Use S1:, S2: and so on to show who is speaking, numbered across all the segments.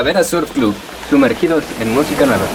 S1: Calavera Surf Club, sumergidos en música nueva.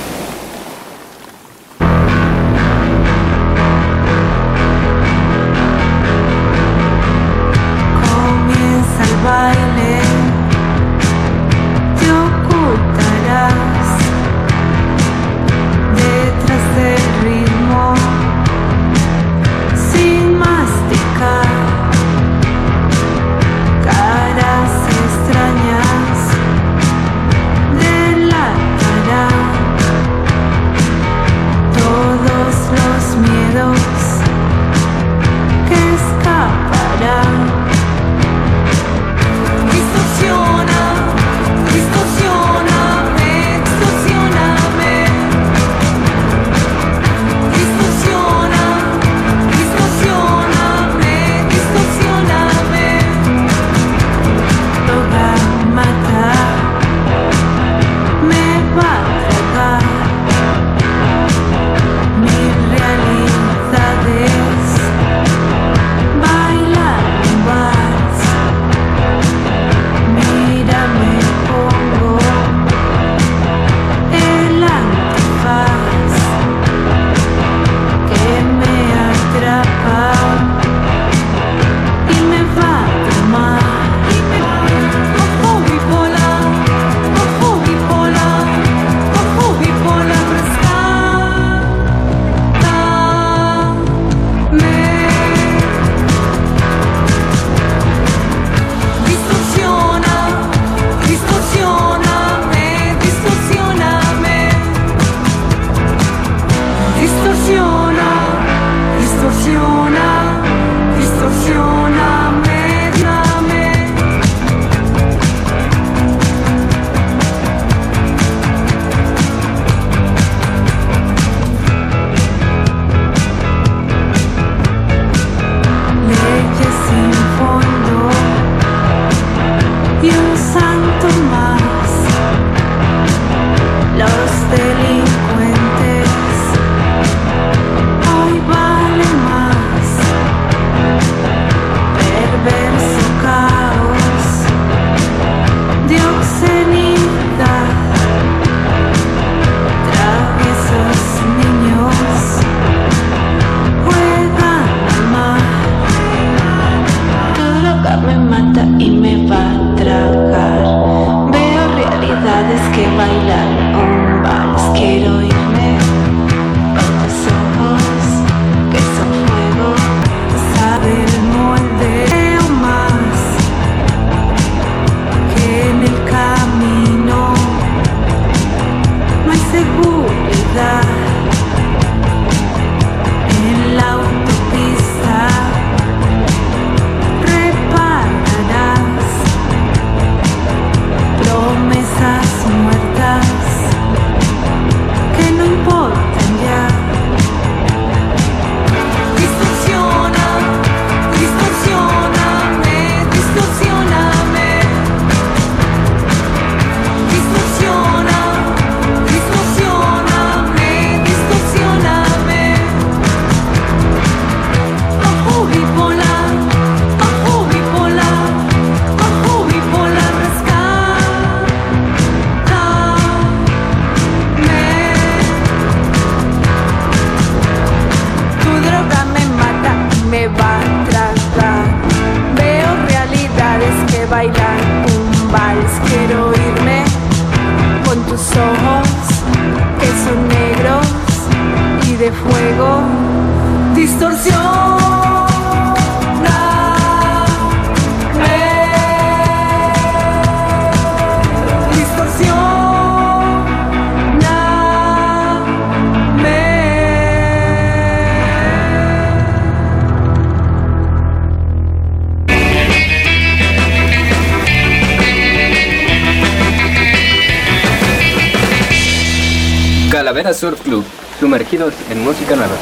S2: En
S1: música nueva.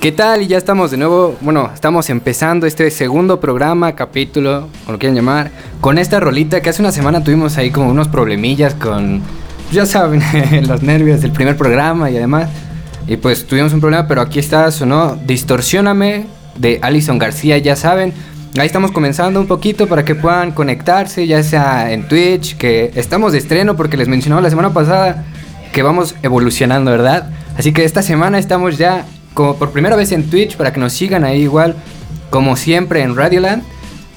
S3: ¿Qué tal? Y ya estamos de nuevo, bueno, estamos empezando este segundo programa, capítulo, como lo quieran llamar, con esta rolita que hace una semana tuvimos ahí como unos problemillas con, ya saben, los nervios del primer programa y además, y pues tuvimos un problema, pero aquí está, sonó Distorsióname de Alison García, ya saben, Ahí estamos comenzando un poquito para que puedan conectarse, ya sea en Twitch, que estamos de estreno porque les mencionaba la semana pasada que vamos evolucionando, ¿verdad? Así que esta semana estamos ya como por primera vez en Twitch para que nos sigan ahí igual, como siempre en Radioland.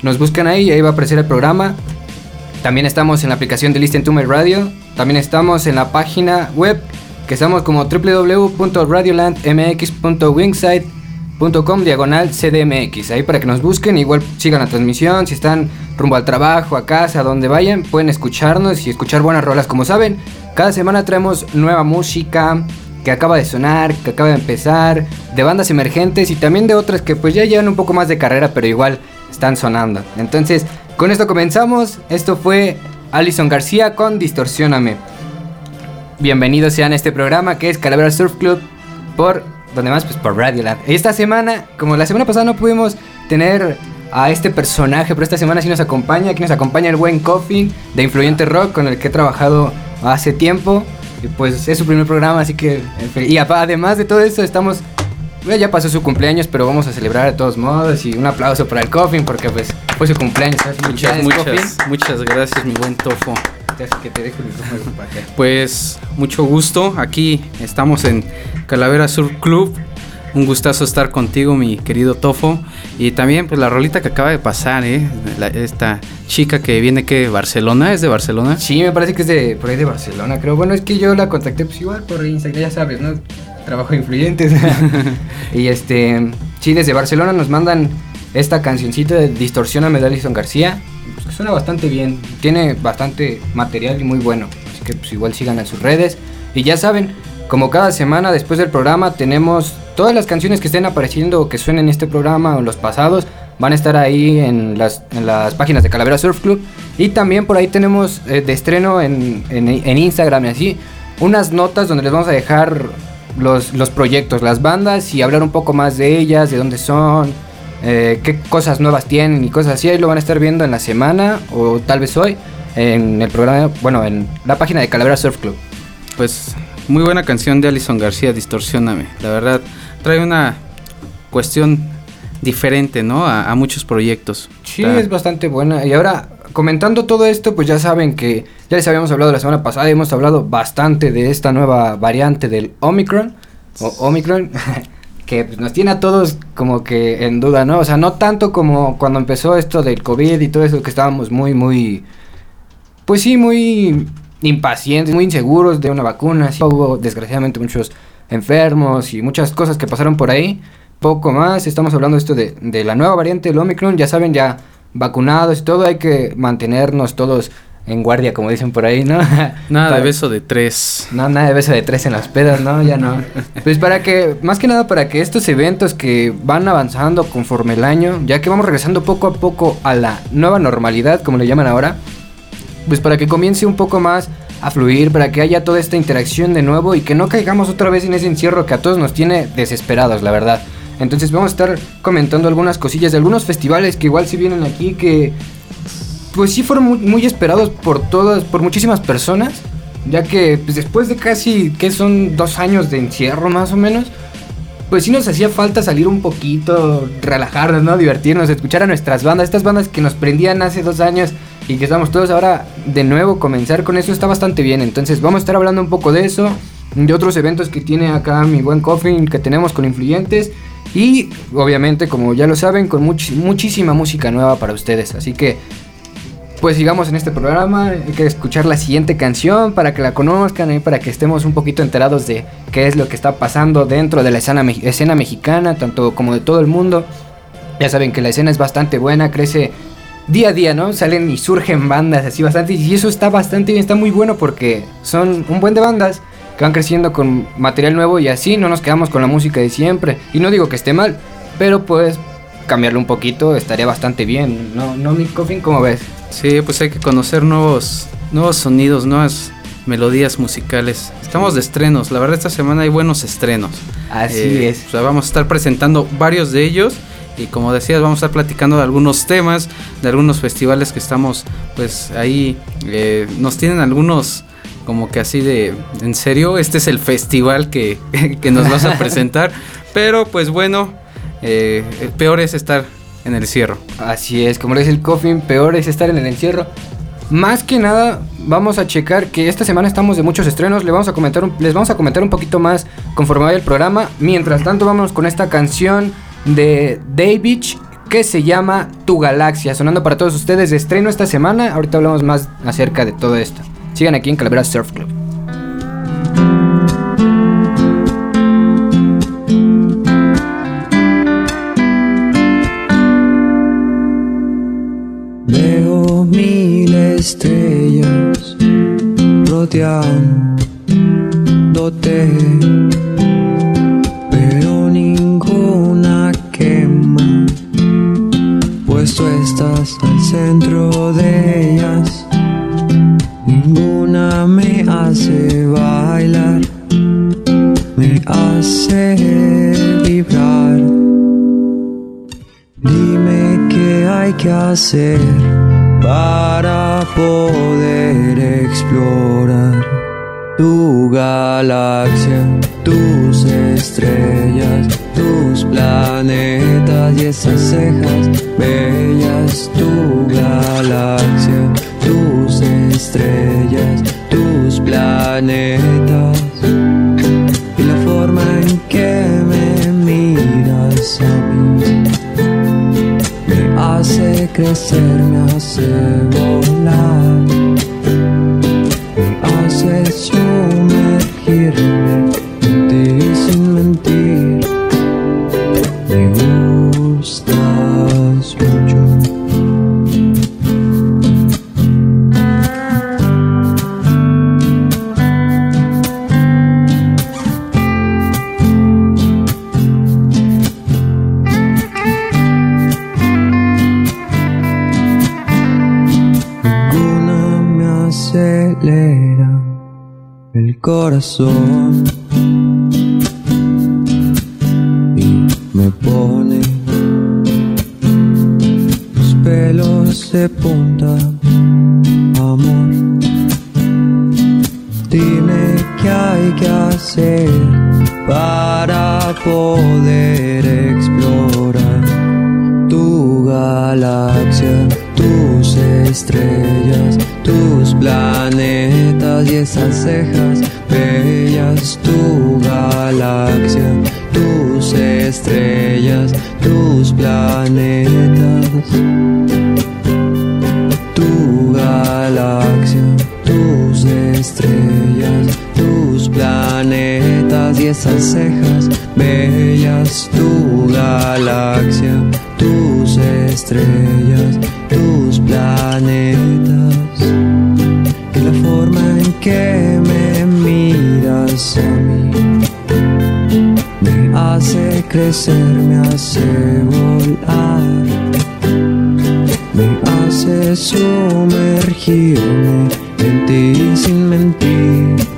S3: Nos buscan ahí y ahí va a aparecer el programa. También estamos en la aplicación de Listen to My Radio. También estamos en la página web que estamos como www.radiolandmx.wingsite.com diagonal CDMX. Ahí para que nos busquen, igual sigan la transmisión. Si están rumbo al trabajo, a casa, a donde vayan, pueden escucharnos y escuchar buenas rolas. Como saben, cada semana traemos nueva música que acaba de sonar, que acaba de empezar, de bandas emergentes y también de otras que pues ya llevan un poco más de carrera, pero igual están sonando. Entonces, con esto comenzamos. Esto fue Alison García con Distorsioname. Bienvenidos sean a este programa que es Calavera Surf Club por donde más pues por Radioland. Esta semana, como la semana pasada no pudimos tener a este personaje, pero esta semana sí nos acompaña, aquí nos acompaña el buen Coffin de Influyente Rock con el que he trabajado hace tiempo. Y pues es su primer programa, así que... Y además de todo eso estamos... Ya pasó su cumpleaños, pero vamos a celebrar de todos modos. Y un aplauso para el Coffin, porque pues fue su cumpleaños.
S4: Muchas, muchas, muchas gracias, mi buen Tofo. Pues mucho gusto. Aquí estamos en Calavera Sur Club. Un gustazo estar contigo, mi querido Tofo. Y también, pues la rolita que acaba de pasar, ¿eh? esta chica que viene que Barcelona, ¿es de Barcelona?
S3: Sí, me parece que es de por ahí de Barcelona, creo. Bueno, es que yo la contacté pues igual por Instagram, ya sabes, ¿no? Trabajo de influyentes. y este, sí, desde Barcelona nos mandan esta cancioncita de Distorsiona Medallison García. Pues, suena bastante bien, tiene bastante material y muy bueno. Así que pues igual sigan en sus redes. Y ya saben, como cada semana después del programa tenemos todas las canciones que estén apareciendo o que suenen en este programa o en los pasados van a estar ahí en las, en las páginas de Calavera Surf Club. Y también por ahí tenemos eh, de estreno en, en, Instagram y así unas notas donde les vamos a dejar los, los proyectos, las bandas y hablar un poco más de ellas, de dónde son, eh, qué cosas nuevas tienen y cosas así. Ahí lo van a estar viendo en la semana o tal vez hoy en el programa, bueno, en la página de Calavera Surf Club.
S4: Pues muy buena canción de Alison García, Distorsioname. La verdad, trae una cuestión diferente, ¿no? A, muchos proyectos.
S3: Sí, es bastante buena. Y ahora, comentando todo esto, pues ya saben que ya les habíamos hablado la semana pasada y hemos hablado bastante de esta nueva variante del Omicron. O Omicron. que pues, nos tiene a todos como que en duda, ¿no? O sea, no tanto como cuando empezó esto del COVID y todo eso, que estábamos muy, muy... Pues sí, muy impacientes, muy inseguros de una vacuna. hubo desgraciadamente muchos enfermos y muchas cosas que pasaron por ahí. Poco más, estamos hablando esto de, de la nueva variante del Omicron, ya saben, ya vacunados y todo, hay que mantenernos todos en guardia, como dicen por ahí, ¿no?
S4: Nada de beso de tres.
S3: No, nada de beso de tres en las pedas, ¿no? Ya no. Pues para que, más que nada para que estos eventos que van avanzando conforme el año, ya que vamos regresando poco a poco a la nueva normalidad, como le llaman ahora, pues para que comience un poco más a fluir, para que haya toda esta interacción de nuevo y que no caigamos otra vez en ese encierro que a todos nos tiene desesperados, la verdad. Entonces vamos a estar comentando algunas cosillas de algunos festivales que igual si vienen aquí que pues sí fueron muy, esperados por todas, por muchísimas personas, ya que pues, después de casi, que son dos años de encierro más o menos, pues sí nos hacía falta salir un poquito, relajarnos, ¿no? Divertirnos, escuchar a nuestras bandas, estas bandas que nos prendían hace dos años y que estamos todos ahora de nuevo comenzar con eso está bastante bien. Entonces vamos a estar hablando un poco de eso, de otros eventos que tiene acá mi buen Coffin que tenemos con influyentes y obviamente como ya lo saben con muchísima música nueva para ustedes. Así que pues sigamos en este programa. Hay que escuchar la siguiente canción para que la conozcan y para que estemos un poquito enterados de qué es lo que está pasando dentro de la escena, escena mexicana, tanto como de todo el mundo. Ya saben que la escena es bastante buena, crece día a día, ¿no? Salen y surgen bandas así bastante. Y eso está bastante bien, está muy bueno porque son un buen de bandas que van creciendo con material nuevo y así no nos quedamos con la música de siempre. Y no digo que esté mal, pero pues cambiarlo un poquito estaría bastante bien, ¿no? ¿No, mi Coffin? ¿Cómo ves?
S4: Sí, pues hay que conocer nuevos, nuevos sonidos, nuevas melodías musicales. Estamos de estrenos, la verdad esta semana hay buenos estrenos.
S3: Así eh, es.
S4: O sea, vamos a estar presentando varios de ellos y como decías vamos a estar platicando de algunos temas, de algunos festivales que estamos pues ahí, eh, nos tienen algunos como que así de, en serio, este es el festival que, que nos vas a presentar, pero pues bueno, eh, peor es estar en el encierro.
S3: Así es, como lo dice el Coffin, peor es estar en el encierro. Más que nada, vamos a checar que esta semana estamos de muchos estrenos. Les vamos a comentar un, les vamos a comentar un poquito más conforme vaya el programa. Mientras tanto, vamos con esta canción de David que se llama Tu Galaxia, sonando para todos ustedes de estreno esta semana. Ahorita hablamos más acerca de todo esto. Sigan aquí en Calavera Surf Club.
S5: Estrellas rodeándote, pero ninguna quema, pues tú estás al centro de ellas. Ninguna me hace bailar, me hace vibrar. Dime qué hay que hacer para poder explorar tu galaxia, tus estrellas, tus planetas y esas cejas bellas, tu galaxia, tus estrellas, tus planetas y la forma en que me miras a me hace crecer, me hace crecer, me hace volar, me hace sumergirme en ti sin mentir.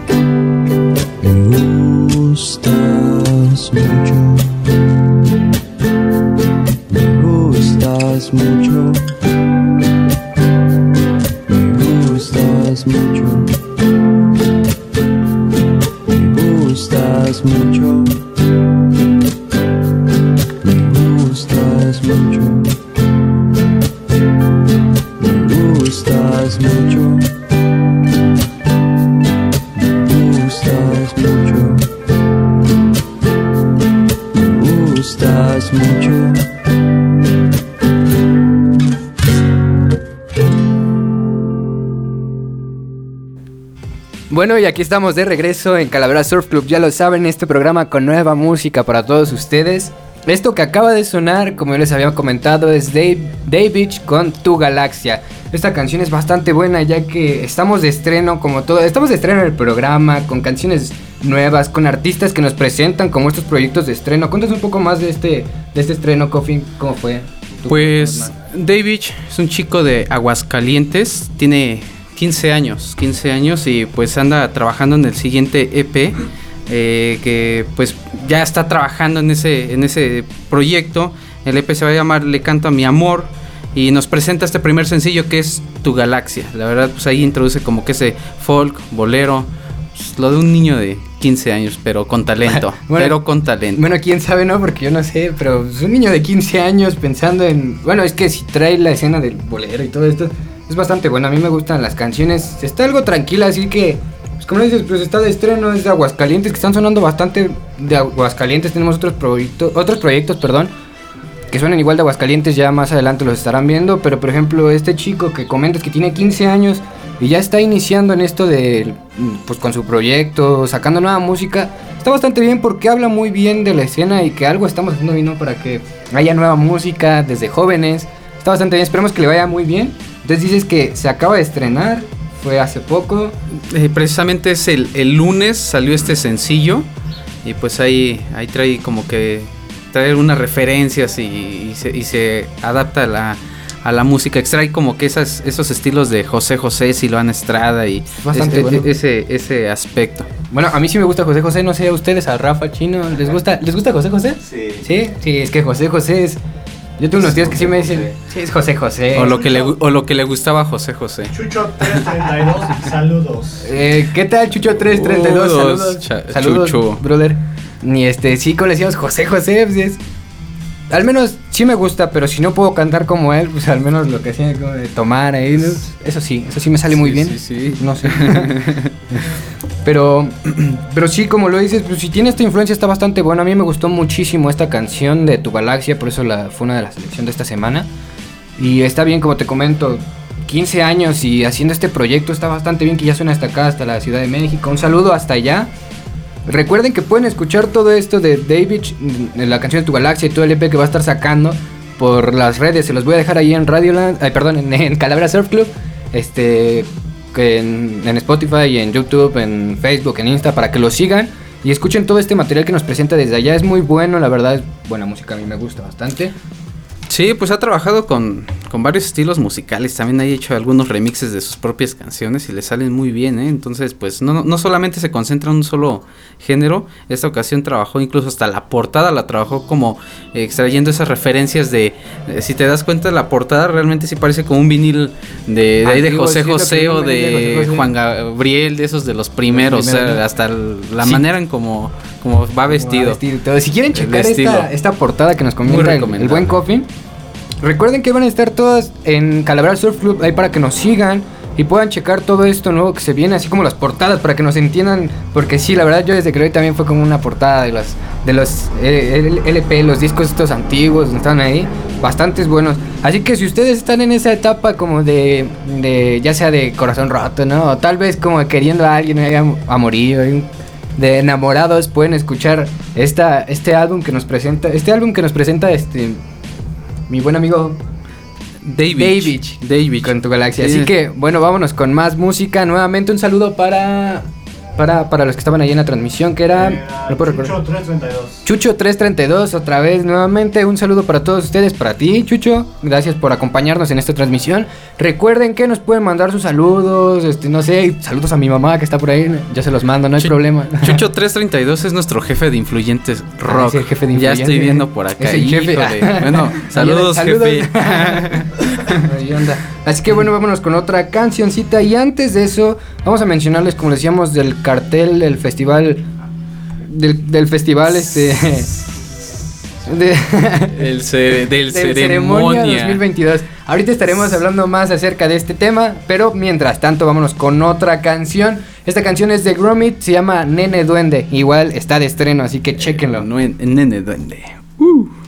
S3: Bueno, y aquí estamos de regreso en Calavera Surf Club. Ya lo saben, este programa con nueva música para todos ustedes. Esto que acaba de sonar, como yo les había comentado, es Dave, David con Tu Galaxia. Esta canción es bastante buena ya que estamos de estreno como todo, estamos de estreno en el programa con canciones nuevas, con artistas que nos presentan como estos proyectos de estreno. Cuéntanos un poco más de este, de este estreno, Coffin, ¿cómo fue? ¿Tú
S4: Pues
S3: cuéntanos
S4: David es un chico de Aguascalientes, tiene 15 años, 15 años y pues anda trabajando en el siguiente EP, eh, que pues ya está trabajando en ese, en ese proyecto. El EP se va a llamar Le canto a mi amor y nos presenta este primer sencillo que es Tu Galaxia. La verdad pues ahí introduce como que ese folk, bolero, pues, lo de un niño de 15 años, pero con talento.
S3: Bueno,
S4: pero con talento.
S3: Bueno, quién sabe, ¿no? Porque yo no sé, pero es un niño de 15 años pensando en... Bueno, es que si trae la escena del bolero y todo esto, es bastante bueno. A mí me gustan las canciones. Está algo tranquila, así que... Pues como dices, pues está de estreno, es de Aguascalientes, que están sonando bastante de Aguascalientes. Tenemos otros, proyectos otros proyectos, perdón, que suenan igual de Aguascalientes, ya más adelante los estarán viendo. Pero por ejemplo, este chico que comentas que tiene 15 años y ya está iniciando en esto de, pues con su proyecto, sacando nueva música, está bastante bien porque habla muy bien de la escena y que algo estamos haciendo bien para que haya nueva música desde jóvenes. Está bastante bien, esperemos que le vaya muy bien. Entonces dices que se acaba de estrenar, fue hace poco.
S4: Eh, precisamente es el, el lunes salió este sencillo y pues ahí, ahí trae como que trae unas referencias y, y se, y se adapta a la, a la música, extrae como que esas, esos estilos de José José, Silvana Estrada y
S3: Bastante
S4: ese,
S3: bueno.
S4: ese, ese aspecto.
S3: Bueno, a mí sí me gusta José José, no sé a ustedes, a Rafa Chino, ¿les gusta, ¿les gusta José José?
S6: Sí.
S3: Sí, sí, es que José José es... Yo tengo unos tíos que sí me dicen, sí, es José José.
S4: O lo, que le, o lo que le gustaba a José José.
S6: Chucho 332, saludos.
S3: Eh, ¿Qué tal, Chucho 332?
S4: Saludos,
S3: Saludos,
S4: cha-
S3: saludos,
S4: Chucho.
S3: brother. Ni este, sí, como le decíamos José José, pues es... Al menos sí me gusta, pero si no puedo cantar como él, pues al menos lo que hacía como de tomar ahí, ¿no? eso sí, eso sí me sale muy bien.
S4: sí, sí.
S3: No sé. pero, pero sí, como lo dices, pues si tiene esta influencia está bastante bueno. A mí me gustó muchísimo esta canción de Tu Galaxia, por eso la, fue una de las selecciones de esta semana. Y está bien, como te comento, 15 años y haciendo este proyecto está bastante bien que ya suena hasta acá, hasta la Ciudad de México. Un saludo hasta allá. Recuerden que pueden escuchar todo esto de David, la canción de Tu Galaxia y todo el EP que va a estar sacando por las redes. Se los voy a dejar ahí en Radioland, ay, perdón, en, en Surf Club, este, en, en Spotify, en YouTube, en Facebook, en Insta, para que lo sigan y escuchen todo este material que nos presenta desde allá. Es muy bueno, la verdad, es buena música, a mí me gusta bastante.
S4: Sí, pues ha trabajado con, con varios estilos musicales. También ha hecho algunos remixes de sus propias canciones y le salen muy bien, ¿eh? Entonces, pues no, no solamente se concentra en un solo género. Esta ocasión trabajó incluso hasta la portada, la trabajó como eh, extrayendo esas referencias de. eh, si te das cuenta, la portada realmente sí parece como un vinil de, de ahí de José José o
S3: de.
S4: Juan Gabriel, de esos de los primeros.
S3: primeros,
S4: o sea,
S3: ¿no?
S4: hasta la
S3: Sí.
S4: manera en como, como va vestido.
S3: Si quieren checar esta, esta portada que nos comenta el buen Coffin, recuerden que van a estar todas en Calavera Surf Club ahí para que nos sigan y puedan checar todo esto nuevo que se viene, así como las portadas para que nos entiendan, porque sí, la verdad yo desde que vi también fue como una portada de los de los eh, LP, los discos estos antiguos están ahí, bastantes buenos. Así que si ustedes están en esa etapa como de, de ya sea de corazón roto, ¿no? O tal vez como queriendo a alguien a, a morir, de enamorados pueden escuchar esta, este álbum que nos presenta, este álbum que nos presenta este mi buen amigo
S4: David.
S3: David,
S4: David.
S3: con tu galaxia.
S4: Sí.
S3: Así que bueno, vámonos con más música. Nuevamente un saludo para para, para los que estaban ahí en la transmisión, que era
S6: Era
S3: ¿lo puedo recordar?
S6: Chucho 332.
S3: Chucho 332, otra vez nuevamente un saludo para todos ustedes, para ti Chucho, gracias por acompañarnos en esta transmisión. Recuerden que nos pueden mandar sus saludos, este, no sé, saludos a mi mamá que está por ahí, ya se los mando, no hay problema.
S4: Chucho 332 es nuestro jefe de influyentes
S3: Ah,
S4: rock.
S3: es el jefe de
S4: ya estoy viendo por acá.
S3: Es el jefe.
S4: Bueno, saludos, jefe.
S3: Así que bueno, vámonos con otra cancioncita. Y antes de eso, vamos a mencionarles, como decíamos, del cartel del festival. Del, del festival, este. de-
S4: El del,
S3: del
S4: ceremonia.
S3: 2022. Ahorita estaremos hablando más acerca de este tema, pero mientras tanto vámonos con otra canción. Esta canción es de Gromit, se llama Nene Duende. Igual está de estreno, así que chequenlo.
S4: Nene duende.
S7: Y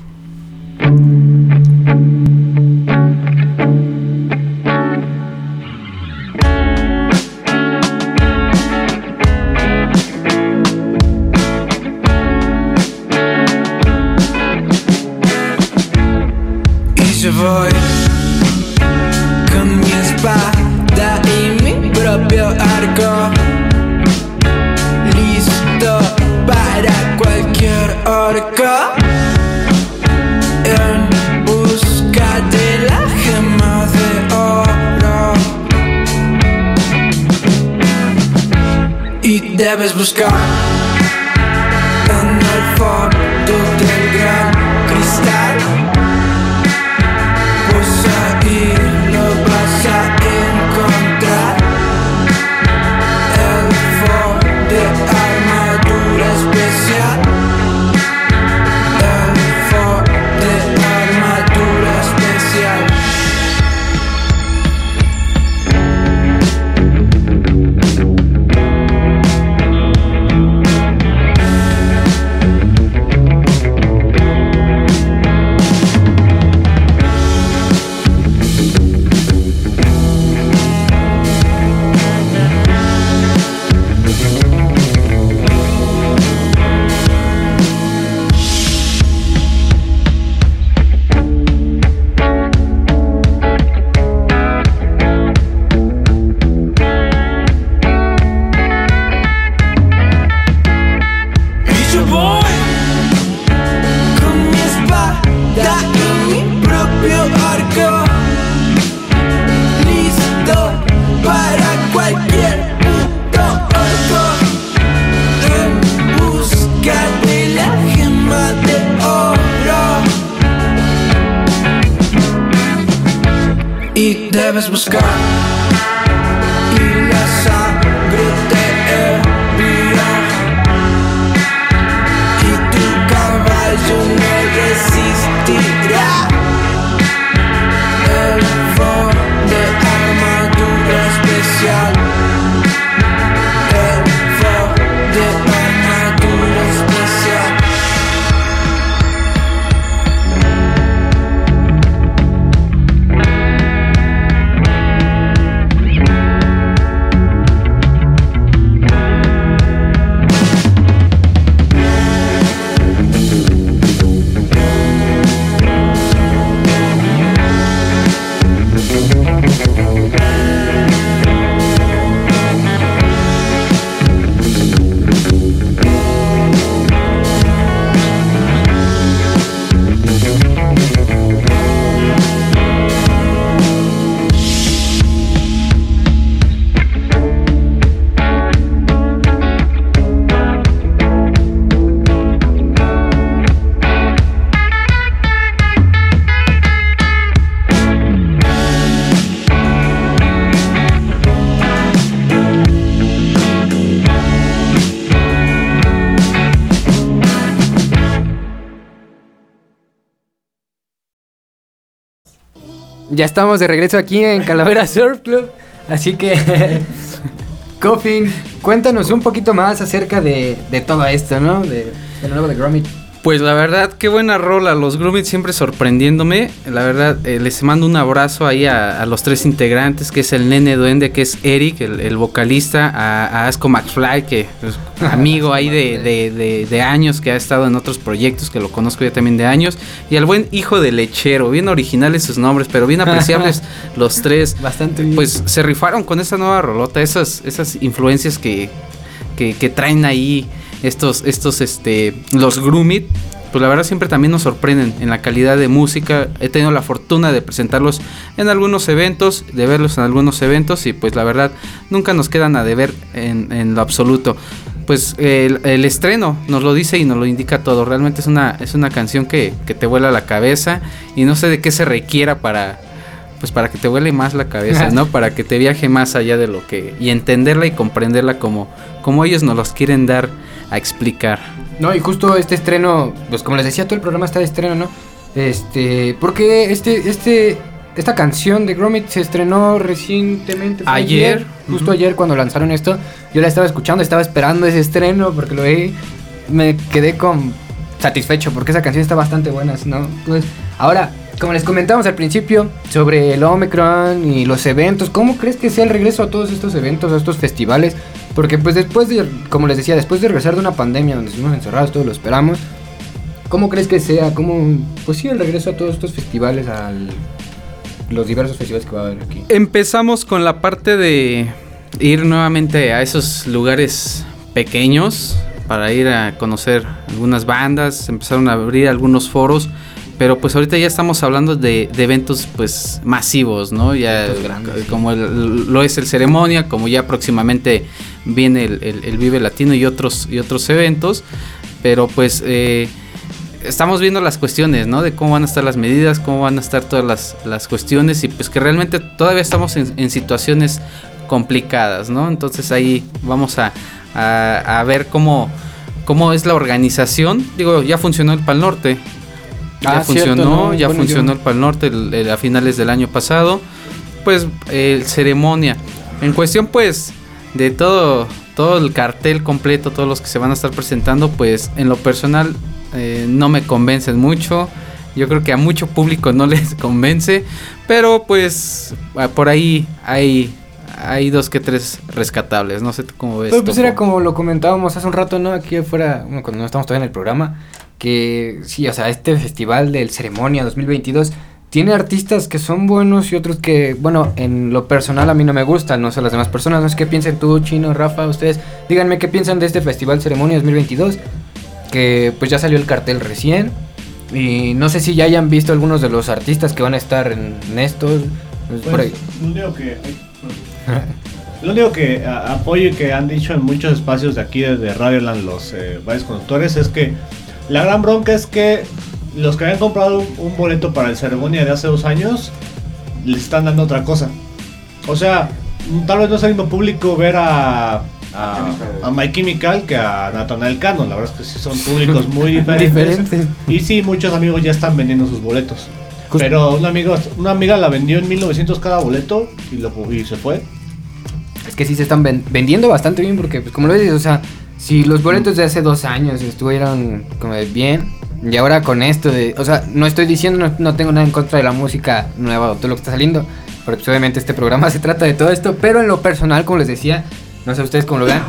S7: y
S3: Ya estamos de regreso aquí en Calavera Surf Club. Así que, Coffin, cuéntanos un poquito más acerca de, de todo esto, ¿no? De, de lo nuevo de Gromit.
S4: Pues la verdad, qué buena rola. Los Grumit siempre sorprendiéndome. La verdad, eh, les mando un abrazo ahí a, a los tres integrantes, que es el nene duende, que es Eric, el, el vocalista, a, a Asco McFly, que es amigo ahí de, de- de- de años, que ha estado en otros proyectos, que lo conozco ya también de años. Y al buen hijo de lechero, bien originales sus nombres, pero bien apreciables los tres.
S3: Bastante bien.
S4: Pues se rifaron con esta nueva rolota, esas, esas influencias que, que, que traen ahí estos, estos, este, los Grumit, pues la verdad siempre también nos sorprenden en la calidad de música. He tenido la fortuna de presentarlos en algunos eventos, de verlos en algunos eventos y pues la verdad nunca nos quedan a deber en, en lo absoluto. Pues el, el estreno nos lo dice y nos lo indica todo. Realmente es una, es una canción que, que te vuela la cabeza y no sé de qué se requiera para, pues para que te vuele más la cabeza, ¿no? Para que te viaje más allá de lo que y entenderla y comprenderla como como ellos nos los quieren dar a explicar.
S3: No, y justo este estreno, pues como les decía, todo el programa está de estreno, ¿no? Este, porque este, este, esta canción de Gromit se estrenó recientemente.
S4: Ayer.
S3: Justo ayer cuando lanzaron esto, yo la estaba escuchando, estaba esperando ese estreno porque lo vi, me quedé con satisfecho porque esa canción está bastante buena, ¿no? Entonces, ahora, como les comentamos al principio sobre el Omicron y los eventos, ¿cómo crees que sea el regreso a todos estos eventos, a estos festivales? Porque pues después de, como les decía, después de regresar de una pandemia donde estuvimos encerrados, todos lo esperamos, ¿cómo crees que sea? ¿Cómo, pues sí, el regreso a todos estos festivales, a los diversos festivales que va a haber aquí?
S4: Empezamos con la parte de ir nuevamente a esos lugares pequeños para ir a conocer algunas bandas, empezaron a abrir algunos foros, pero pues ahorita ya estamos hablando de, de eventos pues masivos, ¿no? Ya
S3: grandes, sí.
S4: como el- lo es el ceremonia, como ya próximamente viene el, el- el Vive Latino y otros y otros eventos, pero pues eh, estamos viendo las cuestiones, ¿no? De cómo van a estar las medidas, cómo van a estar todas las, las cuestiones y pues que realmente todavía estamos en, en situaciones complicadas, ¿no? Entonces ahí vamos a, a- a ver cómo, cómo es la organización. Digo, ya funcionó el Pal Norte. Ya
S3: Ah, cierto,
S4: funcionó,
S3: ¿no?
S4: ya
S3: Bueno,
S4: funcionó
S3: yo-
S4: el Pal Norte el- el- a finales del año pasado. Pues eh, ceremonia. En cuestión pues de todo, todo el cartel completo, todos los que se van a estar presentando, pues en lo personal eh, no me convencen mucho. Yo creo que a mucho público no les convence, pero pues por ahí hay, hay dos que tres rescatables. No sé tú cómo ves.
S3: Pero pues
S4: Topo.
S3: era como lo comentábamos hace un rato, ¿no? Aquí afuera, bueno, cuando no estamos todavía en el programa, que sí, o sea, este festival del Ceremonia 2022 tiene artistas que son buenos y otros que, bueno, en lo personal a mí no me gustan, no sé las demás personas, no sé qué piensan tú, Chino, Rafa, ustedes, díganme qué piensan de este festival Ceremonia 2022, que pues ya salió el cartel recién, y no sé si ya hayan visto algunos de los artistas que van a estar en, en estos, pues, por ahí.
S6: Pues, lo único que. Lo único que a- apoyo y que han dicho en muchos espacios de aquí de Radioland los eh, varios conductores es que la gran bronca es que los que habían comprado un, un boleto para el ceremonia de hace dos años les están dando otra cosa. O sea, tal vez no es el mismo público ver a, a, a My Chemical que a Nathaniel Cano. La verdad es que sí son públicos muy diferentes.
S3: Diferentes.
S6: Y sí, muchos amigos ya están vendiendo sus boletos.
S3: Just-
S6: Pero una amiga, una amiga la vendió en 1900 cada boleto y, lo, y se fue.
S3: Es que sí se están ven- vendiendo bastante bien porque, pues, como lo dices, o sea, si los boletos de hace dos años estuvieron como bien y ahora con esto de, o sea, no estoy diciendo, no, no tengo nada en contra de la música nueva o todo lo que está saliendo, porque pues, obviamente este programa se trata de todo esto, pero en lo personal, como les decía, no sé ustedes cómo lo vean,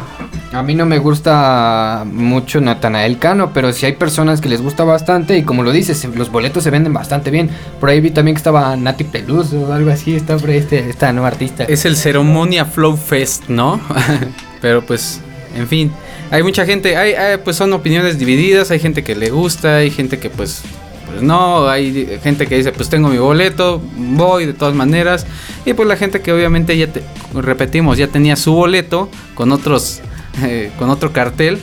S3: a mí no me gusta mucho Natanael Cano, pero si hay personas que les gusta bastante y como lo dices, los boletos se venden bastante bien. Por ahí vi también que estaba Nati Peluso o algo así, está por ahí este, esta nueva artista.
S4: Es el Ceremonia Flow Fest, ¿no? Pero pues, en fin, hay mucha gente, hay, hay, pues son opiniones divididas, hay gente que le gusta, hay gente que pues, pues no, hay gente que dice pues tengo mi boleto, voy de todas maneras, y pues la gente que obviamente ya, te, repetimos, ya tenía su boleto con otros, eh, con otro cartel.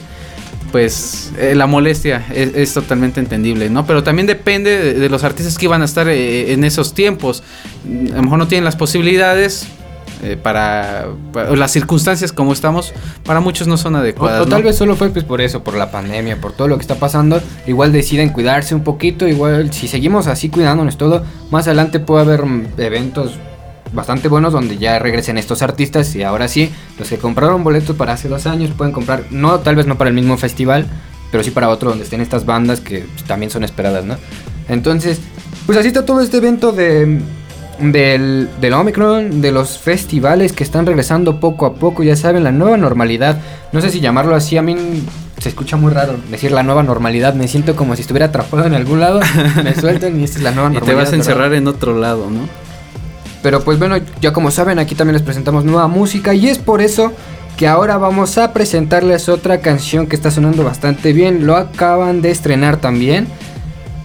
S4: Pues eh, la molestia es, es totalmente entendible, ¿no? Pero también depende de, de los artistas que iban a estar eh, en esos tiempos. A lo mejor no tienen las posibilidades, eh, para, para- las circunstancias como estamos, para muchos no son adecuadas.
S3: o tal
S4: ¿no?
S3: vez solo fue pues por eso, por la pandemia, por todo lo que está pasando. Igual deciden cuidarse un poquito. Igual si seguimos así cuidándonos todo, más adelante puede haber mm, eventos bastante buenos donde ya regresen estos artistas y ahora sí, los que compraron boletos para hace dos años pueden comprar, no tal vez no para el mismo festival, pero sí para otro donde estén estas bandas que pues, también son esperadas, ¿no? Entonces, pues así está todo este evento de del, del Omicron, de los festivales que están regresando poco a poco, ya saben, la nueva normalidad. No sé si llamarlo así, a mí se escucha muy raro decir la nueva normalidad. Me siento como si estuviera atrapado en algún lado, me sueltan y esta es la nueva
S4: Y
S3: normalidad.
S4: te vas a encerrar en otro lado, ¿no?
S3: Pero pues bueno, ya como saben, aquí también les presentamos nueva música y es por eso que ahora vamos a presentarles otra canción que está sonando bastante bien. Lo acaban de estrenar también.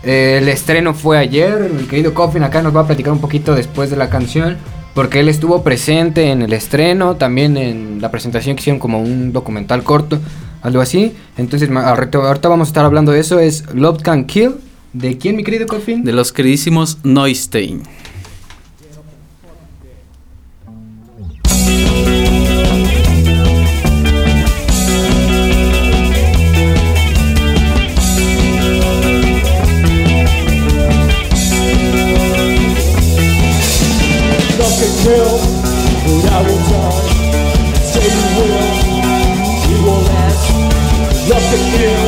S3: Eh, el estreno fue ayer. El querido Coffin acá nos va a platicar un poquito después de la canción. Porque él estuvo presente en el estreno, también en la presentación que hicieron como un documental corto, algo así. Entonces, ahorita vamos a estar hablando de eso. Es Love Can Kill. ¿De quién, mi querido Coffin?
S4: De los queridísimos Noistein.
S8: Kill, but I will die. Say you will, we will last. Love can kill,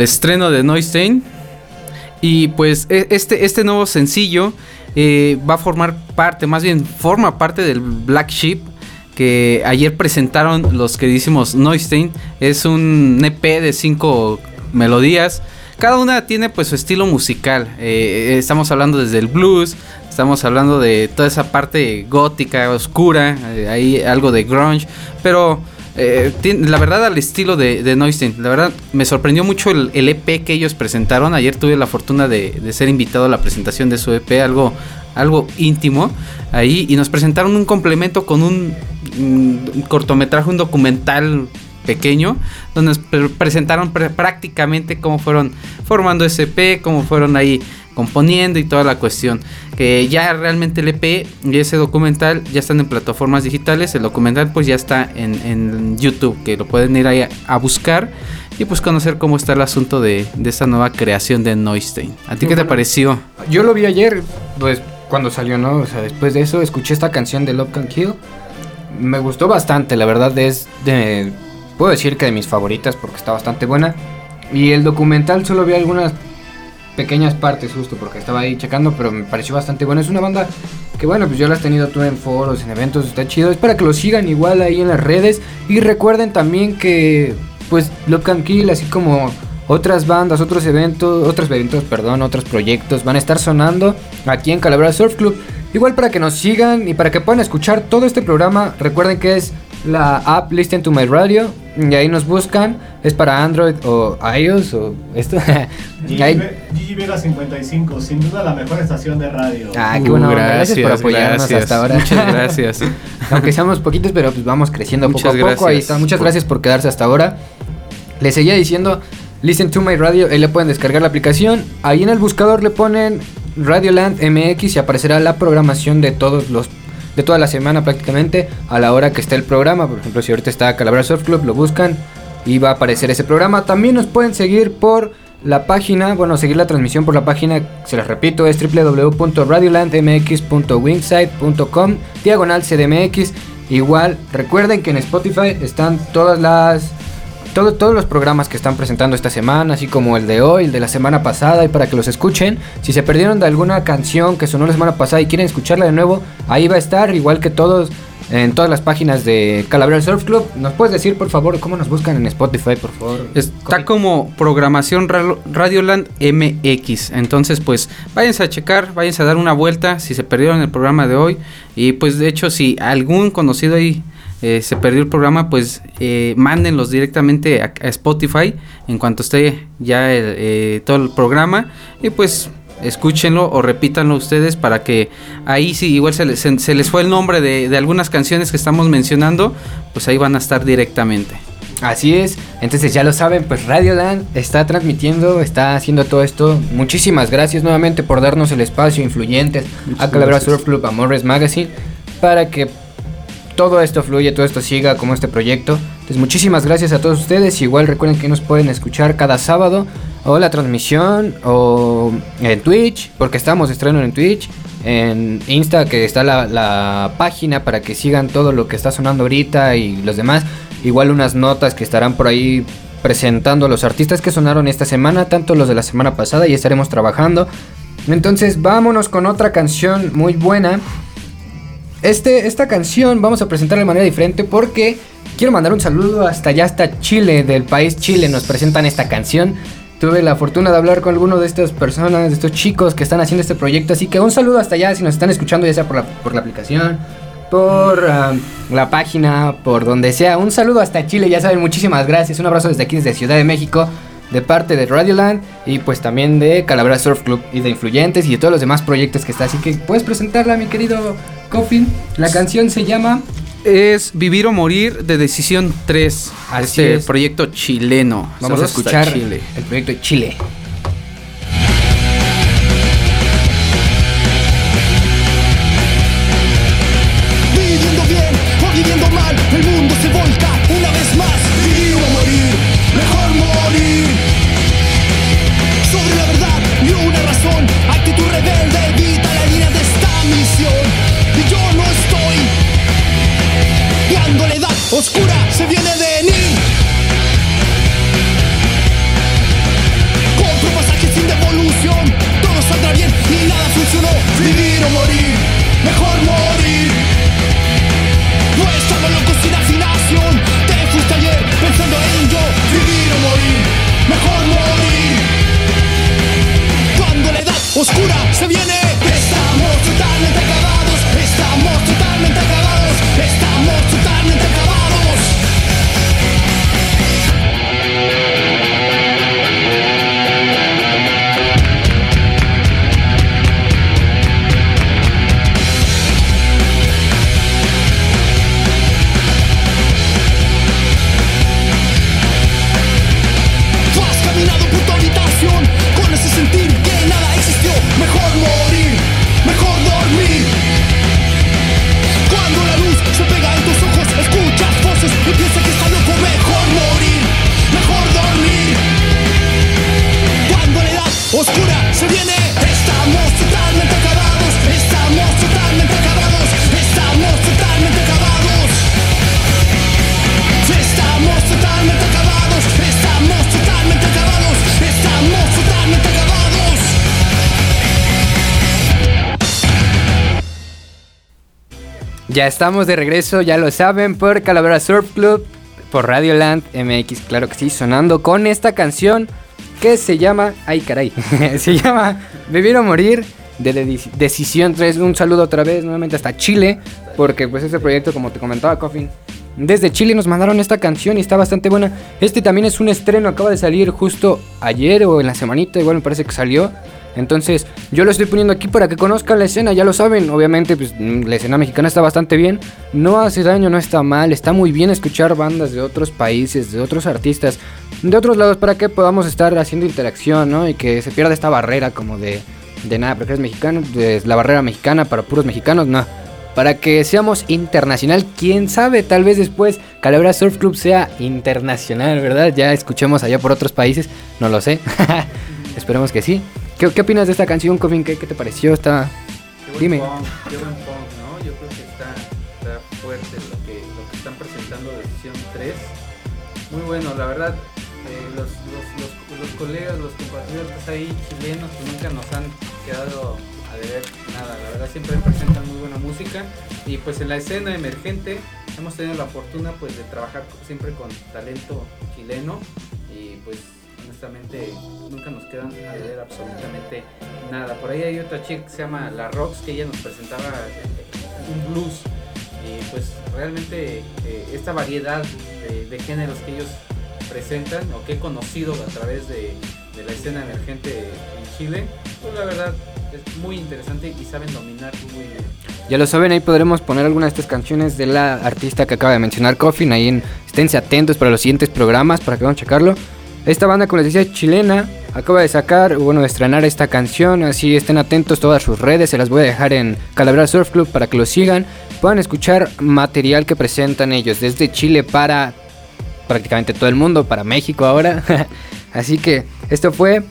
S4: estreno de Noistain. Y pues e- este, este nuevo sencillo eh, va a formar parte, más bien forma parte del Black Sheep que ayer presentaron los queridísimos Noistain. Es un EP de cinco melodías. Cada una tiene pues su estilo musical. Eh, estamos hablando desde el blues, estamos hablando de toda esa parte gótica, oscura, eh, hay algo de grunge, pero eh, la verdad al estilo de, de Noistain. La verdad me sorprendió mucho el, EP que ellos presentaron. Ayer tuve la fortuna de, ser invitado a la presentación de su EP, algo, algo íntimo ahí, y nos presentaron un complemento con un, mm, cortometraje, un documental pequeño, donde nos pre- presentaron pr- prácticamente cómo fueron formando ese EP, cómo fueron ahí componiendo y toda la cuestión. Que ya realmente el EP y ese documental ya están en plataformas digitales. El documental pues ya está en, en YouTube, que lo pueden ir ahí a, a buscar y pues conocer cómo está el asunto de, de esta nueva creación de Noistain. ¿A ti qué te pareció?
S3: Yo lo vi ayer, pues cuando salió, ¿no? O sea, después de eso escuché esta canción de Love Can Kill. Me gustó bastante, la verdad es de... Puedo decir que de mis favoritas porque está bastante buena. Y el documental solo vi algunas pequeñas partes justo porque estaba ahí checando, pero me pareció bastante bueno. Es una banda que bueno, pues yo la has tenido tú en foros, en eventos, está chido. Es para que lo sigan igual ahí en las redes. Y recuerden también que pues Love Can Kill, así como otras bandas, otros eventos, otros eventos, perdón, otros proyectos van a estar sonando aquí en Calavera Surf Club. Igual para que nos sigan y para que puedan escuchar todo este programa, recuerden que es la app Listen to My Radio y ahí nos buscan, es para Android o iOS o esto.
S6: Gigi,
S3: Ahí-
S6: Ve- Gigi Vega 55, sin duda la mejor estación de radio.
S3: Ah, qué buena
S4: Uh,
S3: onda. Gracias, por apoyarnos
S4: gracias.
S3: hasta ahora.
S4: Muchas gracias.
S3: Aunque seamos poquitos, pero pues vamos creciendo
S4: Muchas
S3: poco a poco. Ahí está. Muchas
S4: por-
S3: gracias por quedarse hasta ahora. Les seguía diciendo, listen to my radio, ahí le pueden descargar la aplicación. Ahí en el buscador le ponen Radioland MX y aparecerá la programación de todos los toda la semana prácticamente a la hora que esté el programa. Por ejemplo, si ahorita está Calavera Surf Club, lo buscan y va a aparecer ese programa. También nos pueden seguir por la página, bueno, seguir la transmisión por la página, se les repito, es www.radiolandmx.wingsite.com, diagonal CDMX. Igual, recuerden que en Spotify están todas las todo- todos los programas que están presentando esta semana, así como el de hoy, el de la semana pasada, y para que los escuchen. Si se perdieron de alguna canción que sonó la semana pasada y quieren escucharla de nuevo, ahí va a estar, igual que todos en todas las páginas de Calavera Surf Club. ¿Nos puedes decir, por favor, cómo nos buscan en Spotify, por favor?
S4: Está como programación Ra- Radioland MX. Entonces, pues, váyanse a checar, váyanse a dar una vuelta si se perdieron el programa de hoy. Y pues, de hecho, si algún conocido ahí eh, se perdió el programa, pues, eh, mándenlos directamente a, a Spotify en cuanto esté ya el, eh, todo el programa. Y pues, escúchenlo o repítanlo ustedes para que ahí sí, igual se les, se- se les fue el nombre de, de algunas canciones que estamos mencionando, pues ahí van a estar directamente.
S3: Así es, entonces ya lo saben, pues Radioland está transmitiendo, está haciendo todo esto. Muchísimas gracias nuevamente por darnos el espacio influyentes a
S4: gracias.
S3: Surf Club, a Morris Magazine, para que todo esto fluya, todo esto siga como este proyecto. Entonces muchísimas gracias a todos ustedes. Igual recuerden que nos pueden escuchar cada sábado o la transmisión o en Twitch, porque estamos de estreno en Twitch. En Insta que está la, la página para que sigan todo lo que está sonando ahorita y los demás. Igual unas notas que estarán por ahí presentando a los artistas que sonaron esta semana, tanto los de la semana pasada y estaremos trabajando. Entonces vámonos con otra canción muy buena. Este, esta canción vamos a presentarla de manera diferente porque quiero mandar un saludo hasta allá, hasta Chile, del país Chile. Nos presentan esta canción. Tuve la fortuna de hablar con alguno de estas personas, de estos chicos que están haciendo este proyecto. Así que un saludo hasta allá si nos están escuchando, ya sea por la, por la aplicación, por la página, por donde sea. Un saludo hasta Chile, ya saben, muchísimas gracias. Un abrazo desde aquí, desde Ciudad de México, de parte de Radioland y pues también de Calavera Surf Club y de Influyentes y de todos los demás proyectos que está. Así que puedes presentarla, mi querido Coffin. La canción se llama
S4: Es Vivir o Morir de Decisión 3.
S3: Así
S4: este
S3: es.
S4: proyecto chileno.
S3: Vamos a
S4: Saludos
S3: escuchar
S4: Chile.
S3: el proyecto de Chile. Ya estamos de regreso, ya lo saben, por Calavera Surf Club, por Radio Land MX, claro que sí, sonando con esta canción que se llama, ay caray, se llama Vivir o Morir de Decisión 3. Un saludo otra vez nuevamente hasta Chile, porque pues este proyecto, como te comentaba Coffin, desde Chile nos mandaron esta canción y está bastante buena. Este también es un estreno, acaba de salir justo ayer o en la semanita, igual me parece que salió. Entonces, yo lo estoy poniendo aquí para que conozcan la escena, ya lo saben. Obviamente, pues mm, la escena mexicana está bastante bien. No hace daño, no está mal. Está muy bien escuchar bandas de otros países, de otros artistas, de otros lados, para que podamos estar haciendo interacción, ¿no? Y que se pierda esta barrera como de, de nada, porque eres mexicano, de la barrera mexicana para puros mexicanos, no. Para que seamos internacional, quién sabe, tal vez después Calabria Surf Club sea internacional, ¿verdad? Ya escuchemos allá por otros países, no lo sé. Esperemos que sí. ¿Qué, qué opinas de esta canción, Covin? ¿Qué, qué te pareció? Está...
S4: Qué buen
S3: Dime.
S4: punk, qué buen punk, ¿no? Yo creo que está, está fuerte lo que, lo que están presentando de Decisión 3. Muy bueno, la verdad, eh, los, los, los, los colegas, los compatriotas ahí chilenos que nunca nos han quedado siempre presentan muy buena música. Y pues en la escena emergente hemos tenido la fortuna pues de trabajar siempre con talento chileno. Y pues honestamente nunca nos quedan a deber absolutamente nada. Por ahí hay otra chica que se llama La Rox que ella nos presentaba eh, un blues. Y pues realmente eh, esta variedad de, géneros que ellos presentan o que he conocido a través de la escena emergente en Chile, pues la verdad es muy interesante y saben dominar muy bien.
S3: Ya lo saben, ahí podremos poner algunas de estas canciones de la artista que acaba de mencionar, Coffin. Ahí en, esténse atentos para los siguientes programas para que vayan a checarlo. Esta banda, como les decía, chilena, acaba de sacar, bueno, de estrenar esta canción. Así estén atentos todas sus redes. Se las voy a dejar en Calabria Surf Club para que lo sigan. Puedan escuchar material que presentan ellos desde Chile para prácticamente todo el mundo, para México ahora. Así que esto fue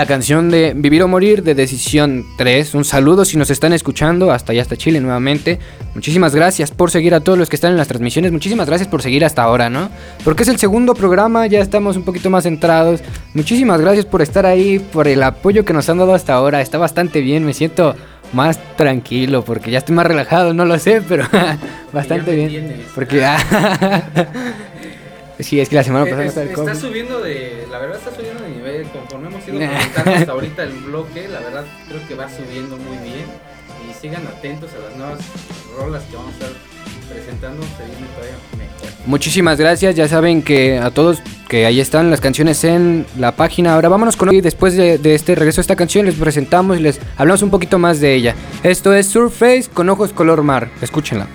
S3: la canción de Vivir o Morir de Decisión 3. Un saludo si nos están escuchando hasta allá, hasta Chile nuevamente. Muchísimas gracias por seguir a todos los que están en las transmisiones. Muchísimas gracias por seguir hasta ahora, ¿no? Porque es el segundo programa, ya estamos un poquito más centrados. Muchísimas gracias por estar ahí, por el apoyo que nos han dado hasta ahora. Está bastante bien, me siento más tranquilo porque ya estoy más relajado, no lo sé, pero bastante bien. Porque Sí, es que la semana
S4: Eh,
S3: pasada
S4: es- está
S3: COVID.
S4: subiendo de, la verdad está subiendo de nivel, conforme hemos ido presentando hasta ahorita el bloque, la verdad creo que va subiendo muy bien y sigan atentos a las nuevas rolas que vamos a estar presentando, se viene todavía mejor.
S3: Muchísimas gracias, ya saben que a todos que ahí están las canciones en la página. Ahora vámonos con y después de, de este regreso a esta canción les presentamos y les hablamos un poquito más de ella. Esto es Surface con ojos color mar, escúchenla.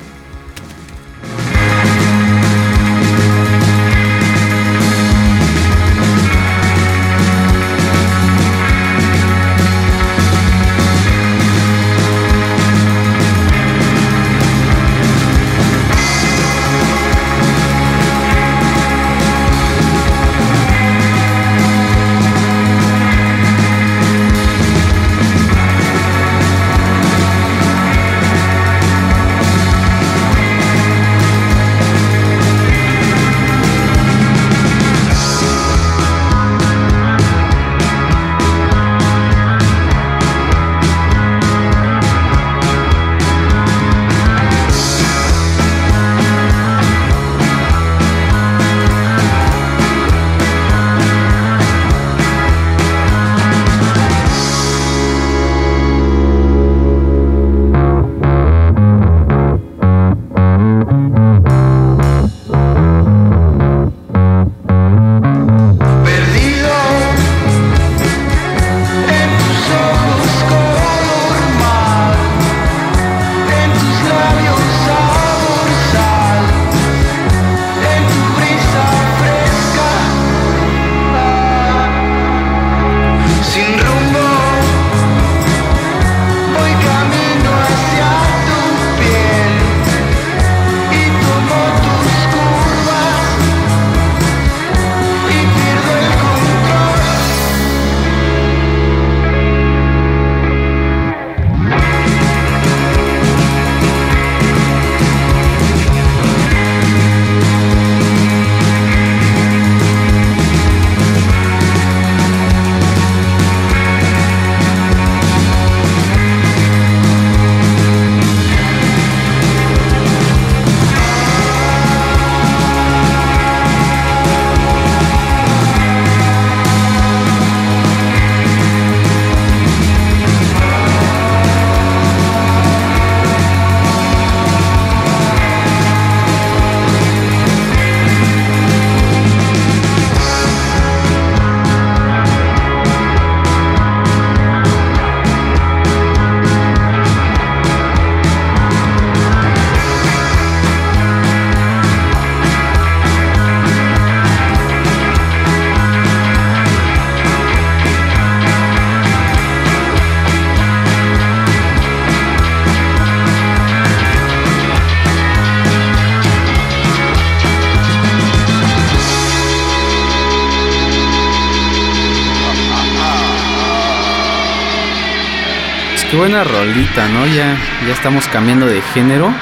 S9: Qué buena rolita, ¿no? Ya, ya estamos cambiando de género.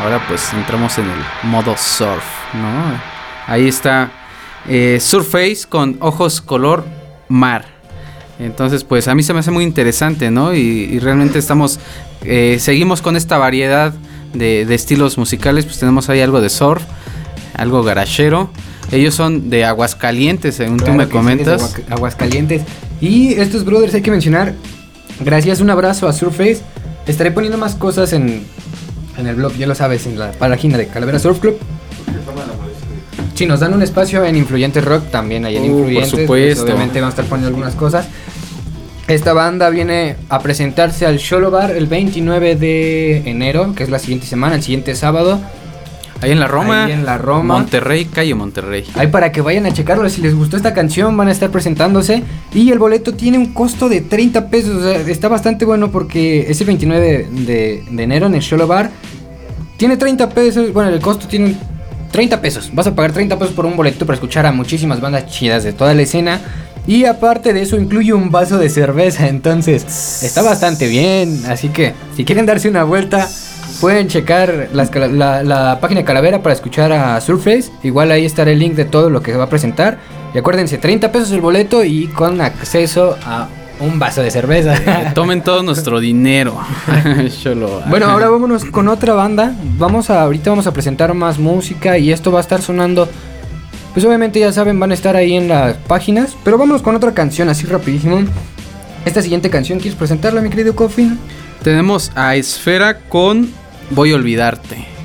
S9: Ahora pues entramos en el modo surf, ¿no? Ahí está eh, Surface con ojos color mar. Entonces pues a mí se me hace muy interesante, ¿no? Y, y realmente estamos, eh, seguimos con esta variedad de, de estilos musicales. Pues tenemos ahí algo de surf, algo garachero. Ellos son de Aguascalientes, según tú me comentas.
S3: es Agua- Aguascalientes. Y estos brothers hay que mencionar. Gracias, un abrazo a Surface. Estaré poniendo más cosas en, en el blog, ya lo sabes, en la página de Calavera Surf Club. Si nos dan un espacio en Influyentes Rock, también hay en
S9: Uh, por
S3: pues,
S9: supuesto.
S3: obviamente vamos a estar poniendo algunas cosas. Esta banda viene a presentarse al Sholo Bar el 29 de enero, que es la siguiente semana, el siguiente sábado.
S9: Ahí en la Roma.
S3: Ahí en la Roma.
S9: Monterrey, calle Monterrey.
S3: Ahí para que vayan a checarlo, si les gustó esta canción van a estar presentándose y el boleto tiene un costo de 30 pesos, o sea, está bastante bueno porque es el 29 de, de enero en el Sholo Bar. Tiene 30 pesos, bueno, el costo tiene 30 pesos. Vas a pagar 30 pesos por un boleto para escuchar a muchísimas bandas chidas de toda la escena. Y aparte de eso incluye un vaso de cerveza, entonces está bastante bien. Así que si quieren darse una vuelta, pueden checar las la, la página de Calavera para escuchar a Surface. Igual ahí estará el link de todo lo que se va a presentar. Y acuérdense, 30 pesos el boleto y con acceso a un vaso de cerveza.
S9: Tomen todo nuestro dinero.
S3: Bueno, ahora vámonos con otra banda. Vamos a, ahorita vamos a presentar más música y esto va a estar sonando. Pues obviamente ya saben, van a estar ahí en las páginas. Pero vámonos con otra canción así rapidísimo. Esta siguiente canción, ¿quieres presentarla, mi querido Coffin?
S9: Tenemos a Esfera con Voy a olvidarte.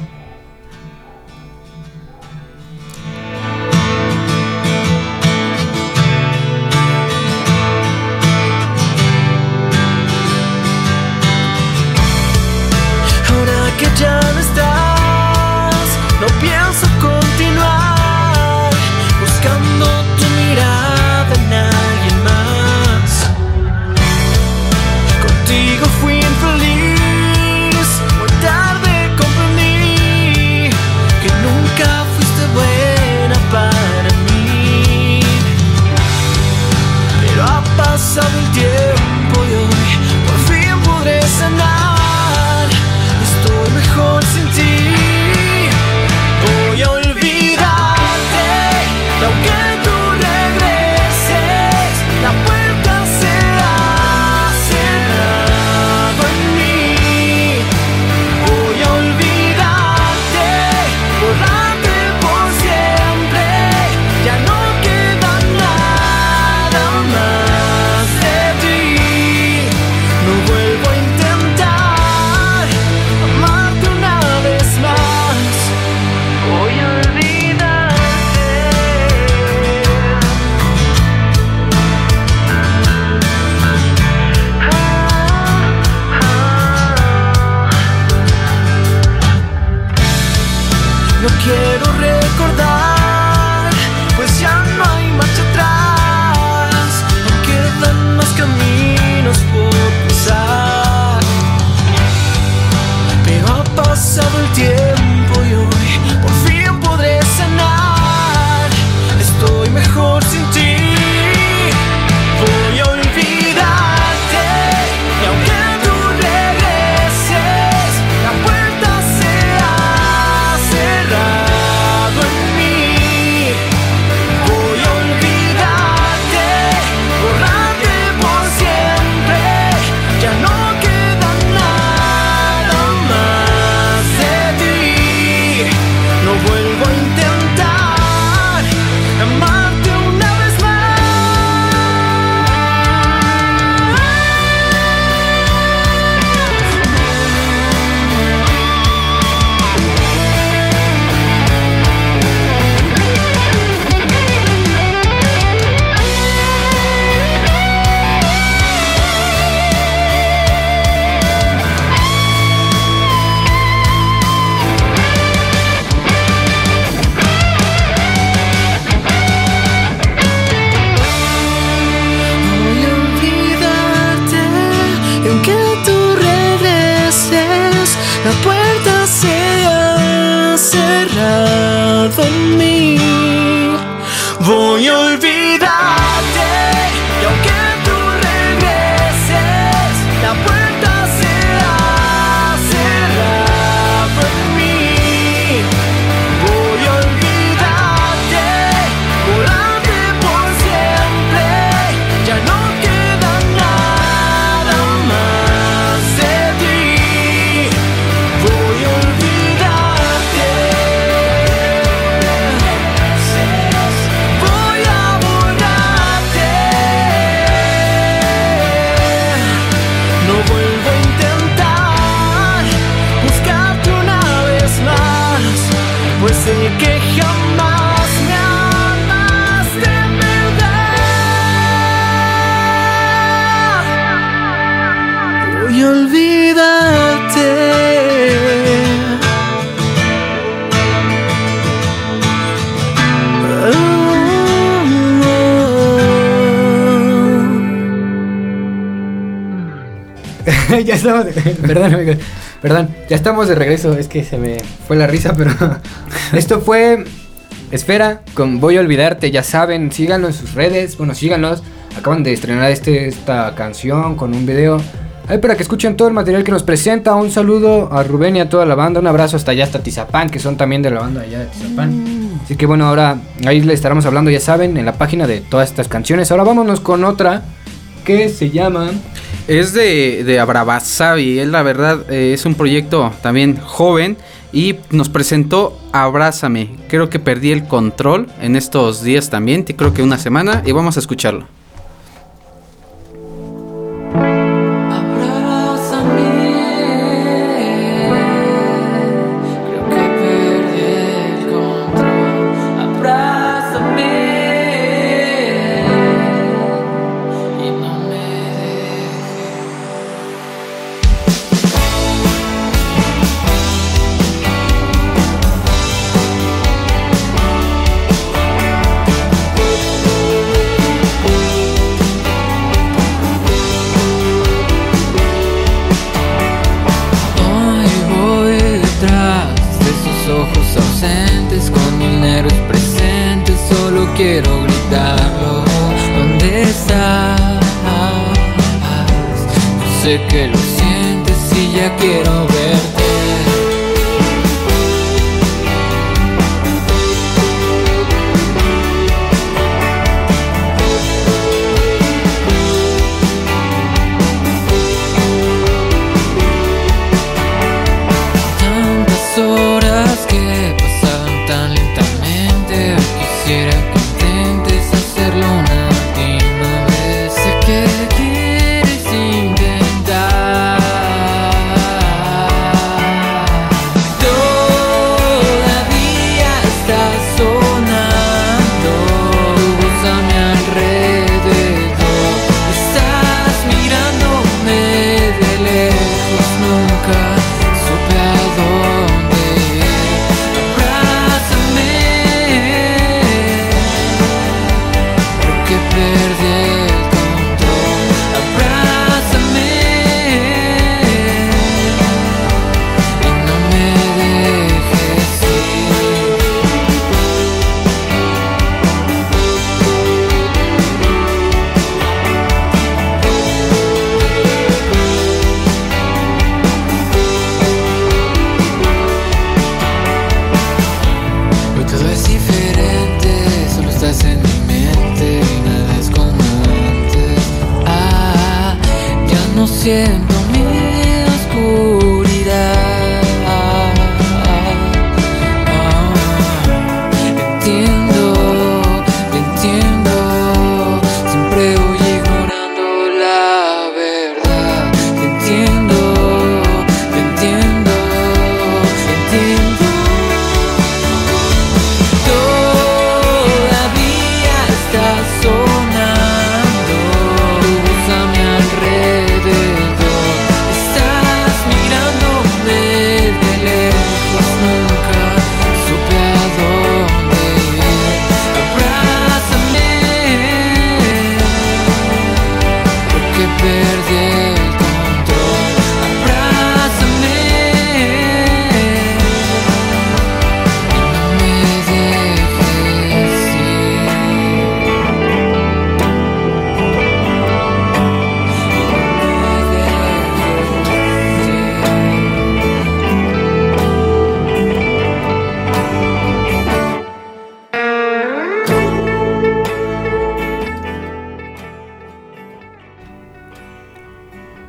S10: ya
S3: estamos. perdón, amigos. Perdón, ya estamos de regreso. Es que se me fue la risa, pero. Esto fue. Esfera, con Voy a olvidarte, ya saben, síganlo en sus redes. Bueno, síganlos. Acaban de estrenar este, esta canción con un video. Ahí para que escuchen todo el material que nos presenta. Un saludo a Rubén y a toda la banda. Un abrazo hasta allá, hasta Tizapán, que son también de la banda allá de Tizapán. Así que bueno, ahora ahí le estaremos hablando, ya saben, en la página de todas estas canciones. Ahora vámonos con otra que se llama.
S4: Es de, de él la verdad eh, es un proyecto también joven y nos presentó Abrázame. Creo que perdí el control en estos días también, creo que una semana y vamos a escucharlo.
S7: Ausentes con mil nervios presentes. Solo quiero gritarlo. ¿Dónde estás? Yo sé que lo sientes y ya quiero verte. Ya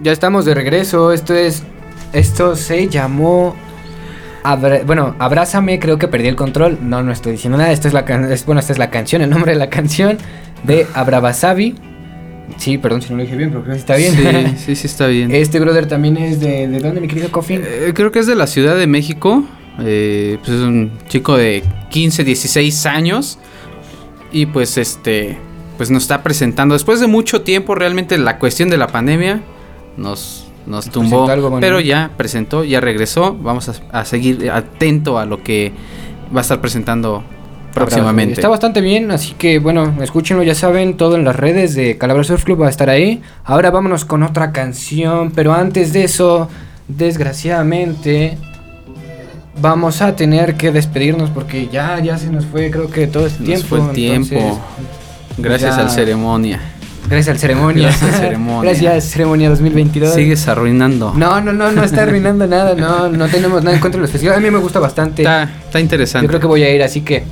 S3: Ya estamos de regreso. Esto es. Esto se llamó. Abra- bueno, abrázame, creo que perdí el control. No, no estoy diciendo nada. Esto es la can- es, bueno, esta es la canción, el nombre de la canción de Abrabasabi. Sí, perdón si no lo dije bien, pero creo que está bien.
S4: Sí, sí, sí está bien.
S3: Este brother también es de. ¿De dónde, mi querido Coffin?
S4: Eh, creo que es de la Ciudad de México. Eh, pues es un chico de 15, 16 años. Y pues este. Pues nos está presentando. Después de mucho tiempo, realmente la cuestión de la pandemia nos, nos tumbó.
S3: algo.
S4: Pero ya presentó, ya regresó. Vamos a, a seguir atento a lo que va a estar presentando próximamente.
S3: Está bastante bien, así que bueno, escúchenlo, ya saben, todo en las redes de Calabra Surf Club va a estar ahí. Ahora vámonos con otra canción, pero antes de eso, desgraciadamente, vamos a tener que despedirnos porque ya, ya se nos fue, creo que todo este
S4: Nos
S3: tiempo.
S4: fue el tiempo.
S3: entonces,
S4: Gracias
S3: ya-
S4: al ceremonia.
S3: Gracias al ceremonia.
S4: Gracias al ceremonia.
S3: Gracias ceremonia 2022.
S4: Sigues arruinando.
S3: No, no, no, no está arruinando nada, no, no tenemos nada en contra de los festivales. A mí me gusta bastante.
S4: Está, está interesante.
S3: Yo creo que voy a ir, así que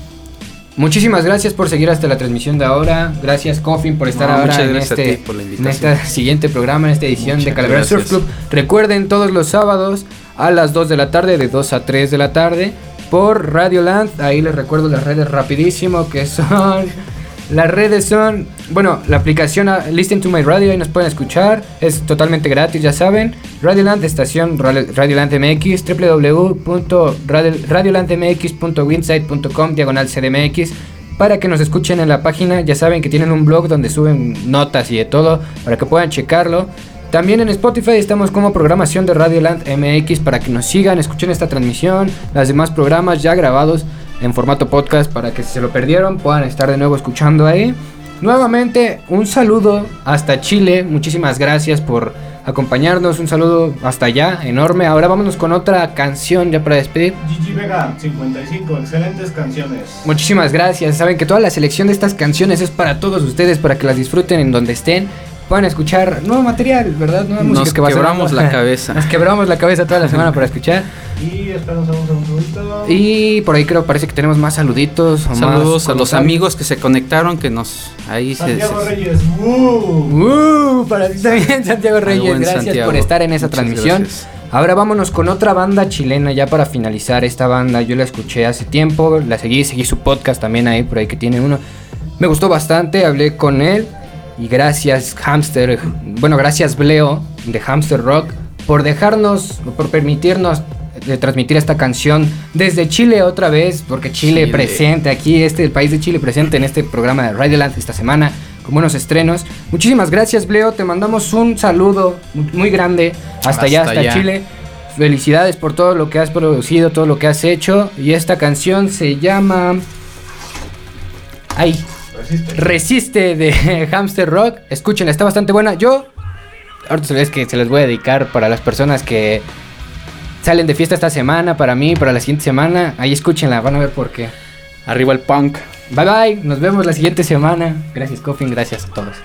S3: muchísimas gracias por seguir hasta la transmisión de ahora. Gracias, Coffin, por estar
S4: No,
S3: ahora en este, en este siguiente programa, en esta edición
S4: Muchas
S3: de Calavera Surf. Club. Recuerden todos los sábados a las 2 de la tarde, de 2 a 3 de la tarde, por Radio Land. Ahí les recuerdo las redes rapidísimo que son. Las redes son, bueno, la aplicación ah, Listen to My Radio, ahí nos pueden escuchar, es totalmente gratis, ya saben. Radioland, estación Ra- Radioland MX, www.radiolandmx.winsite.com, diagonal CDMX, para que nos escuchen en la página. Ya saben que tienen un blog donde suben notas y de todo, para que puedan checarlo. También en Spotify estamos como programación de Radioland MX para que nos sigan, escuchen esta transmisión, las demás programas ya grabados en formato podcast para que si se lo perdieron puedan estar de nuevo escuchando ahí. Nuevamente un saludo hasta Chile, muchísimas gracias por acompañarnos, un saludo hasta allá, enorme. Ahora vámonos con otra canción ya para despedir.
S6: Gigi Vega, 55, excelentes canciones.
S3: Muchísimas gracias. Saben que toda la selección de estas canciones es para todos ustedes, para que las disfruten en donde estén. Puedan escuchar nuevo material, ¿verdad? Nueva
S4: Nos
S3: música que va
S4: quebramos la cabeza.
S3: Nos quebramos la cabeza toda la semana para escuchar.
S6: Y esperamos un.
S3: Y por ahí creo parece que tenemos más saluditos. O
S4: Saludos
S3: más
S4: a los amigos que se conectaron, que nos ahí
S6: Santiago
S4: se-
S6: Reyes, ¡uh!
S3: Uh, para ti también, Santiago Reyes. Gracias
S4: Santiago.
S3: por estar en esa
S4: Muchas
S3: transmisión.
S4: gracias.
S3: Ahora vámonos con otra banda chilena ya para finalizar esta banda. Yo la escuché hace tiempo, la seguí, seguí su podcast también ahí por ahí que tiene uno. Me gustó bastante, hablé con él y gracias Hamster, bueno, gracias Bleo de Hamster Rock por dejarnos, por permitirnos eh, transmitir esta canción desde Chile otra vez, porque Chile,
S4: Chile.
S3: presente aquí, este el país de Chile presente en este programa de Radioland esta semana con buenos estrenos. Muchísimas gracias, Bleo. Te mandamos un saludo muy- grande hasta, allá,
S4: Hasta
S3: hasta
S4: allá.
S3: Chile. Felicidades por todo lo que has producido, todo lo que has hecho. Y esta canción se llama. Ay,
S6: Resiste.
S3: Resiste de Hamster Rock. Escúchenla, está bastante buena. Yo, ahorita se les que se les voy a dedicar para las personas que salen de fiesta esta semana, para mí, para la siguiente semana. Ahí escúchenla, van a ver por qué.
S4: Arriba el punk.
S3: Bye bye, nos vemos la siguiente semana. Gracias, Coffin, gracias a todos.